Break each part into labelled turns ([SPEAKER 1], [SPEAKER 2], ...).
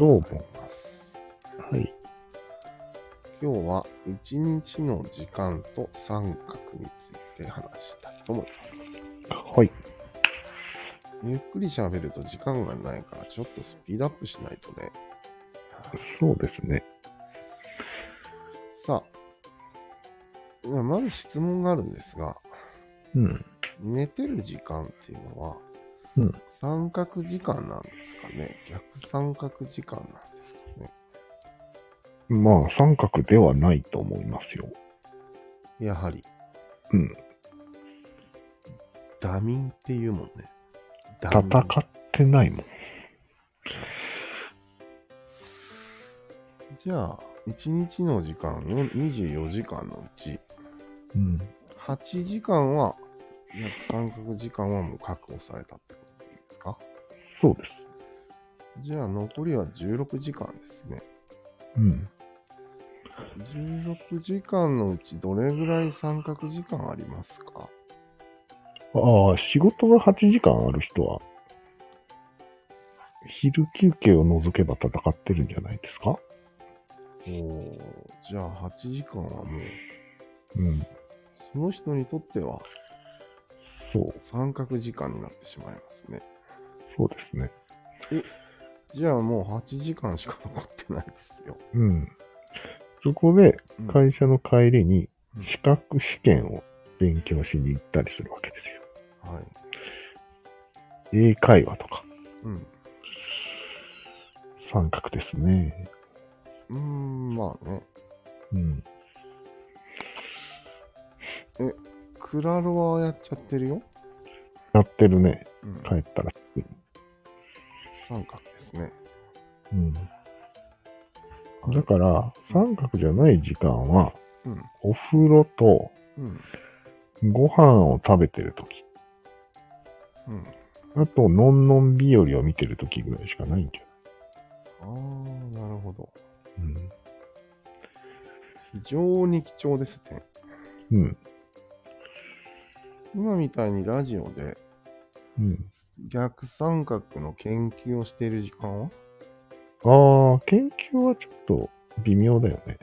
[SPEAKER 1] どうも。はい。
[SPEAKER 2] 今日は一日の時間と三角について話したいと思います。
[SPEAKER 1] はい。
[SPEAKER 2] ゆっくり喋ると時間がないからちょっとスピードアップしないとね。
[SPEAKER 1] そうですね。
[SPEAKER 2] さあ、まず質問があるんですが、
[SPEAKER 1] うん。
[SPEAKER 2] 寝てる時間っていうのは、
[SPEAKER 1] うん
[SPEAKER 2] 三角時間なんですかね逆三角時間なんですかね
[SPEAKER 1] まあ、三角ではないと思いますよ。
[SPEAKER 2] やはり、
[SPEAKER 1] うん。
[SPEAKER 2] ダミンっていうもんね。ダ
[SPEAKER 1] 戦ってないもん。
[SPEAKER 2] じゃあ、1日の時間よ24時間のうち、
[SPEAKER 1] うん。
[SPEAKER 2] 8時間は、約三角時間はもう確保されたって
[SPEAKER 1] そうです。
[SPEAKER 2] じゃあ、残りは16時間ですね。
[SPEAKER 1] うん。
[SPEAKER 2] 16時間のうちどれぐらい三角時間ありますか？
[SPEAKER 1] ああ、仕事が8時間ある人は、昼休憩を除けば戦ってるんじゃないですか？
[SPEAKER 2] おーじゃあ8時間はもう、
[SPEAKER 1] うん。
[SPEAKER 2] その人にとっては
[SPEAKER 1] そう、
[SPEAKER 2] 三角時間になってしまいますね。
[SPEAKER 1] そうですね。
[SPEAKER 2] じゃあもう8時間しか残ってないですよ。
[SPEAKER 1] うん。そこで、
[SPEAKER 2] うん
[SPEAKER 1] 会社の帰りに
[SPEAKER 2] うん、
[SPEAKER 1] 資格試験を勉強しに行ったりするわけですよ。
[SPEAKER 2] はい。
[SPEAKER 1] 英会話とか、
[SPEAKER 2] うん。
[SPEAKER 1] 三角ですね。
[SPEAKER 2] うーん、まあね。
[SPEAKER 1] うん。
[SPEAKER 2] クラロワはやっちゃってるよ？
[SPEAKER 1] やってるね。
[SPEAKER 2] うん。
[SPEAKER 1] 帰ったら。
[SPEAKER 2] 三角ですね。
[SPEAKER 1] うん。だから、三角じゃない時間は、
[SPEAKER 2] うん。
[SPEAKER 1] お風呂と
[SPEAKER 2] うん。
[SPEAKER 1] ご飯を食べてるとき、
[SPEAKER 2] うん。
[SPEAKER 1] あと、のんのん日和を見てるときぐらいしかないんじ
[SPEAKER 2] あー、なるほど。
[SPEAKER 1] ゃない
[SPEAKER 2] 非常に貴重ですね。
[SPEAKER 1] うん。うん。
[SPEAKER 2] 今みたいにラジオで
[SPEAKER 1] うん。
[SPEAKER 2] 逆三角の研究をしている時間？は
[SPEAKER 1] ああ、研究はちょっと微妙だよね。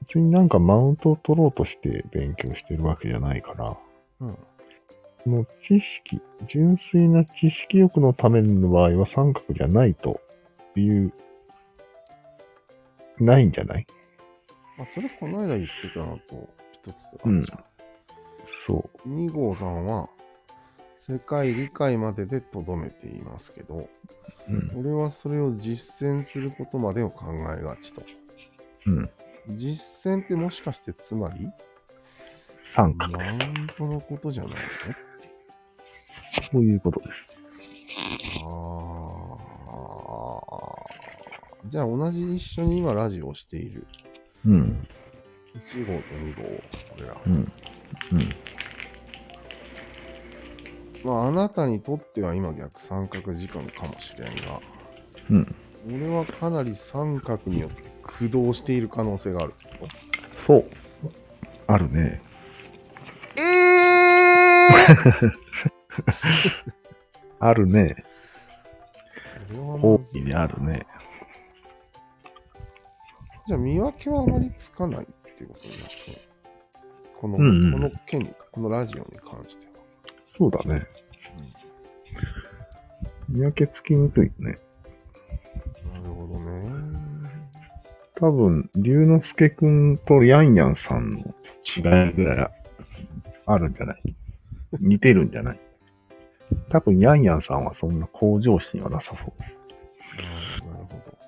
[SPEAKER 1] 別になんかマウントを取ろうとして勉強してるわけじゃないから、
[SPEAKER 2] うん。うん。
[SPEAKER 1] その知識、純粋な知識欲のための場合は三角じゃないという、ないんじゃない？
[SPEAKER 2] まあ、それこの間言ってたのと一つあるじゃん。
[SPEAKER 1] そ
[SPEAKER 2] 2号さんは世界理解まででとどめていますけど、
[SPEAKER 1] う。うん。
[SPEAKER 2] 俺はそれを実践することまでを考えがちと。
[SPEAKER 1] うん。
[SPEAKER 2] 実践ってもしかしてつまり
[SPEAKER 1] 三角。
[SPEAKER 2] マウントのことじゃないの
[SPEAKER 1] そういうことです。
[SPEAKER 2] ああ。じゃあ同じ一緒に今ラジオをしている
[SPEAKER 1] うん。
[SPEAKER 2] 1号と2号、俺ら。
[SPEAKER 1] うん。うん。
[SPEAKER 2] まああなたにとっては今逆三角時間かもしれんが、
[SPEAKER 1] うん。
[SPEAKER 2] 俺はかなり三角によって駆動している可能性がある
[SPEAKER 1] そう。あるね。
[SPEAKER 2] ええ
[SPEAKER 1] あるね。大きにあるね。
[SPEAKER 2] じゃあ見分けはあまりつかないっていうことになって、この、
[SPEAKER 1] うんうん
[SPEAKER 2] この件に、このラジオに関しては。
[SPEAKER 1] そうだね。見分けつきにくいよね。
[SPEAKER 2] なるほどね。
[SPEAKER 1] 多分、龍之介くんとヤンヤンさんの違いぐらいあるんじゃない？似てるんじゃない？多分、ヤンヤンさんはそんな向上心はなさそう。
[SPEAKER 2] なるほど。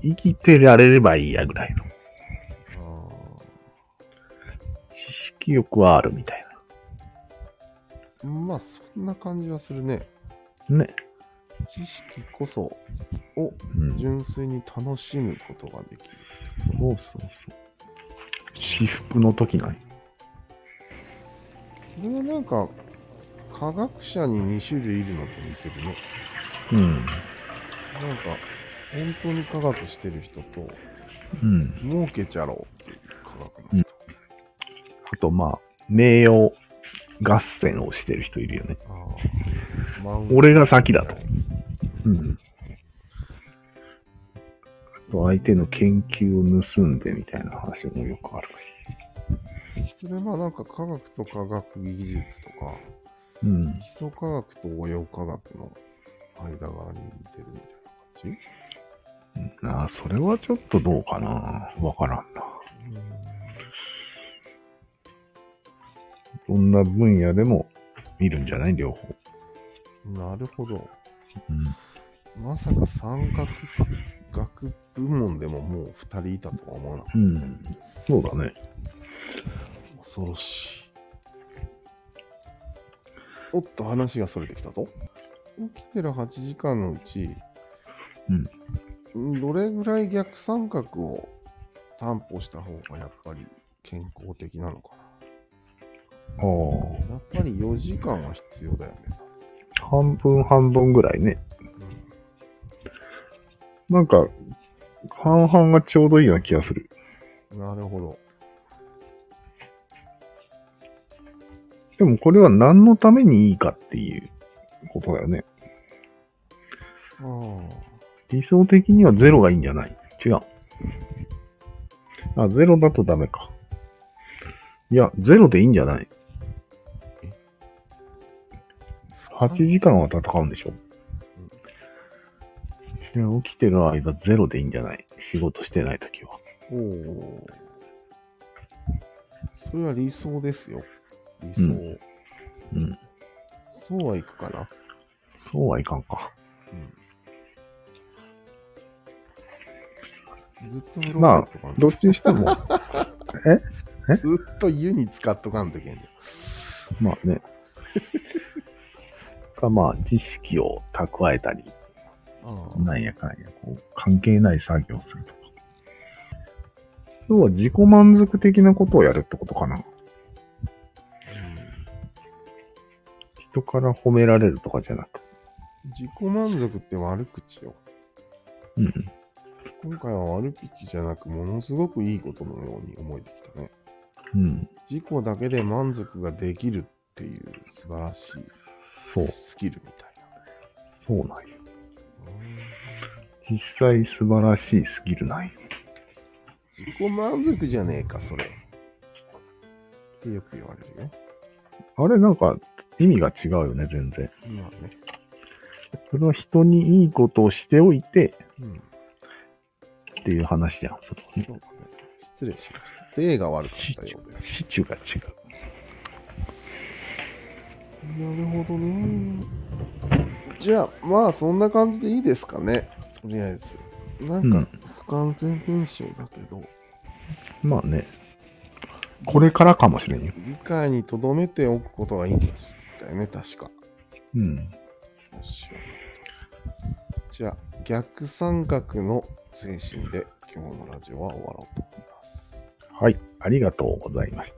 [SPEAKER 1] 生きてられればいいやぐらいの。
[SPEAKER 2] あ
[SPEAKER 1] 知識欲はあるみたい
[SPEAKER 2] ーまあ、そんな感じはするね。
[SPEAKER 1] な。ね。
[SPEAKER 2] 知識こそを純粋に楽しむことができる。
[SPEAKER 1] そうそう。私服の時ない。
[SPEAKER 2] それはなんか、科学者に2種類いるのと似てるね。
[SPEAKER 1] うん。
[SPEAKER 2] なんか、本当に科学してる人と、
[SPEAKER 1] うん。
[SPEAKER 2] 儲けちゃろうっていう科学の人。
[SPEAKER 1] あと、まあ、名誉合戦をしてる人いるよね。俺が先だと。うん。相手の研究を盗んでみたいな話もよくあるし。
[SPEAKER 2] それはなんか科学と科学技術とか、
[SPEAKER 1] うん。
[SPEAKER 2] 基礎科学と応用科学の間側に似てるみたいな感
[SPEAKER 1] ああ、それはちょっとどうかな。わからんな。
[SPEAKER 2] じ
[SPEAKER 1] どんな分野でも見るんじゃない？両方。
[SPEAKER 2] うん。なるほど。
[SPEAKER 1] うん。
[SPEAKER 2] まさか三角学部門でももう二人いたとは思わなかっ
[SPEAKER 1] うん。そうだね。
[SPEAKER 2] た。恐ろしい。おっと、話がそれてきたぞ。起きてる8時間のうち、うん、どれぐらい逆三角を担保した方がやっぱり健康的なのか
[SPEAKER 1] ああ。
[SPEAKER 2] な。やっぱり4時間は必要だよね。
[SPEAKER 1] 半分半分ぐらいね。なんか、半々がちょうどいいような気がする。
[SPEAKER 2] うん、なるほど。
[SPEAKER 1] でもこれは何のためにいいかっていうことだよね。
[SPEAKER 2] ああ。
[SPEAKER 1] 理想的にはゼロがいいんじゃない？違う。あ、ゼロだとダメか。いや、ゼロでいいんじゃない？?8 時間は戦うんでしょ、いや起きてる間ゼロでいいんじゃない？仕事してないときは。
[SPEAKER 2] おお。それは理想ですよ。理想。
[SPEAKER 1] うんうん。
[SPEAKER 2] そうはいくかな？
[SPEAKER 1] そうはいかんか。
[SPEAKER 2] うん、ずっと風呂
[SPEAKER 1] まあどっちにしても、え？
[SPEAKER 2] ずっと湯に使っとかんといけんね
[SPEAKER 1] まあね。か、まあ、知識を蓄えたり、なんやかんや、こう、関係ない作業をするとか。要は自己満足的なことをやるってことかな。人から褒められるとかじゃなく。
[SPEAKER 2] 自己満足って悪口よ。
[SPEAKER 1] うん。
[SPEAKER 2] 今回は悪口じゃなく、ものすごくいいことのように思えてきたね。
[SPEAKER 1] うん。
[SPEAKER 2] 自己だけで満足ができるっていう素晴らしい。スキルみたい
[SPEAKER 1] そうなんよ。
[SPEAKER 2] な。
[SPEAKER 1] 実際素晴らしいスキルなんよ。
[SPEAKER 2] 自己満足じゃねえか、それ。ってよく言われるよ。
[SPEAKER 1] あれなんか意味が違うよね、全然。
[SPEAKER 2] まあね。
[SPEAKER 1] それは人にいいことをしておいて
[SPEAKER 2] うん。
[SPEAKER 1] っていう話じゃん。それはね
[SPEAKER 2] そうだね。失礼しました。例が悪かったようです。
[SPEAKER 1] シチュが違う。
[SPEAKER 2] なるほどね。じゃあ、まあ、そんな感じでいいですかね。とりあえず。な
[SPEAKER 1] うんん
[SPEAKER 2] か、不完全燃焼だけど、
[SPEAKER 1] まあね。これからかもしれんよ。
[SPEAKER 2] 理解に留めておくことがいいんでしたよね、確か。
[SPEAKER 1] うん。
[SPEAKER 2] よしじゃあ、逆三角の精神で今日のラジオは終わろうと思います。
[SPEAKER 1] はい。ありがとうございました。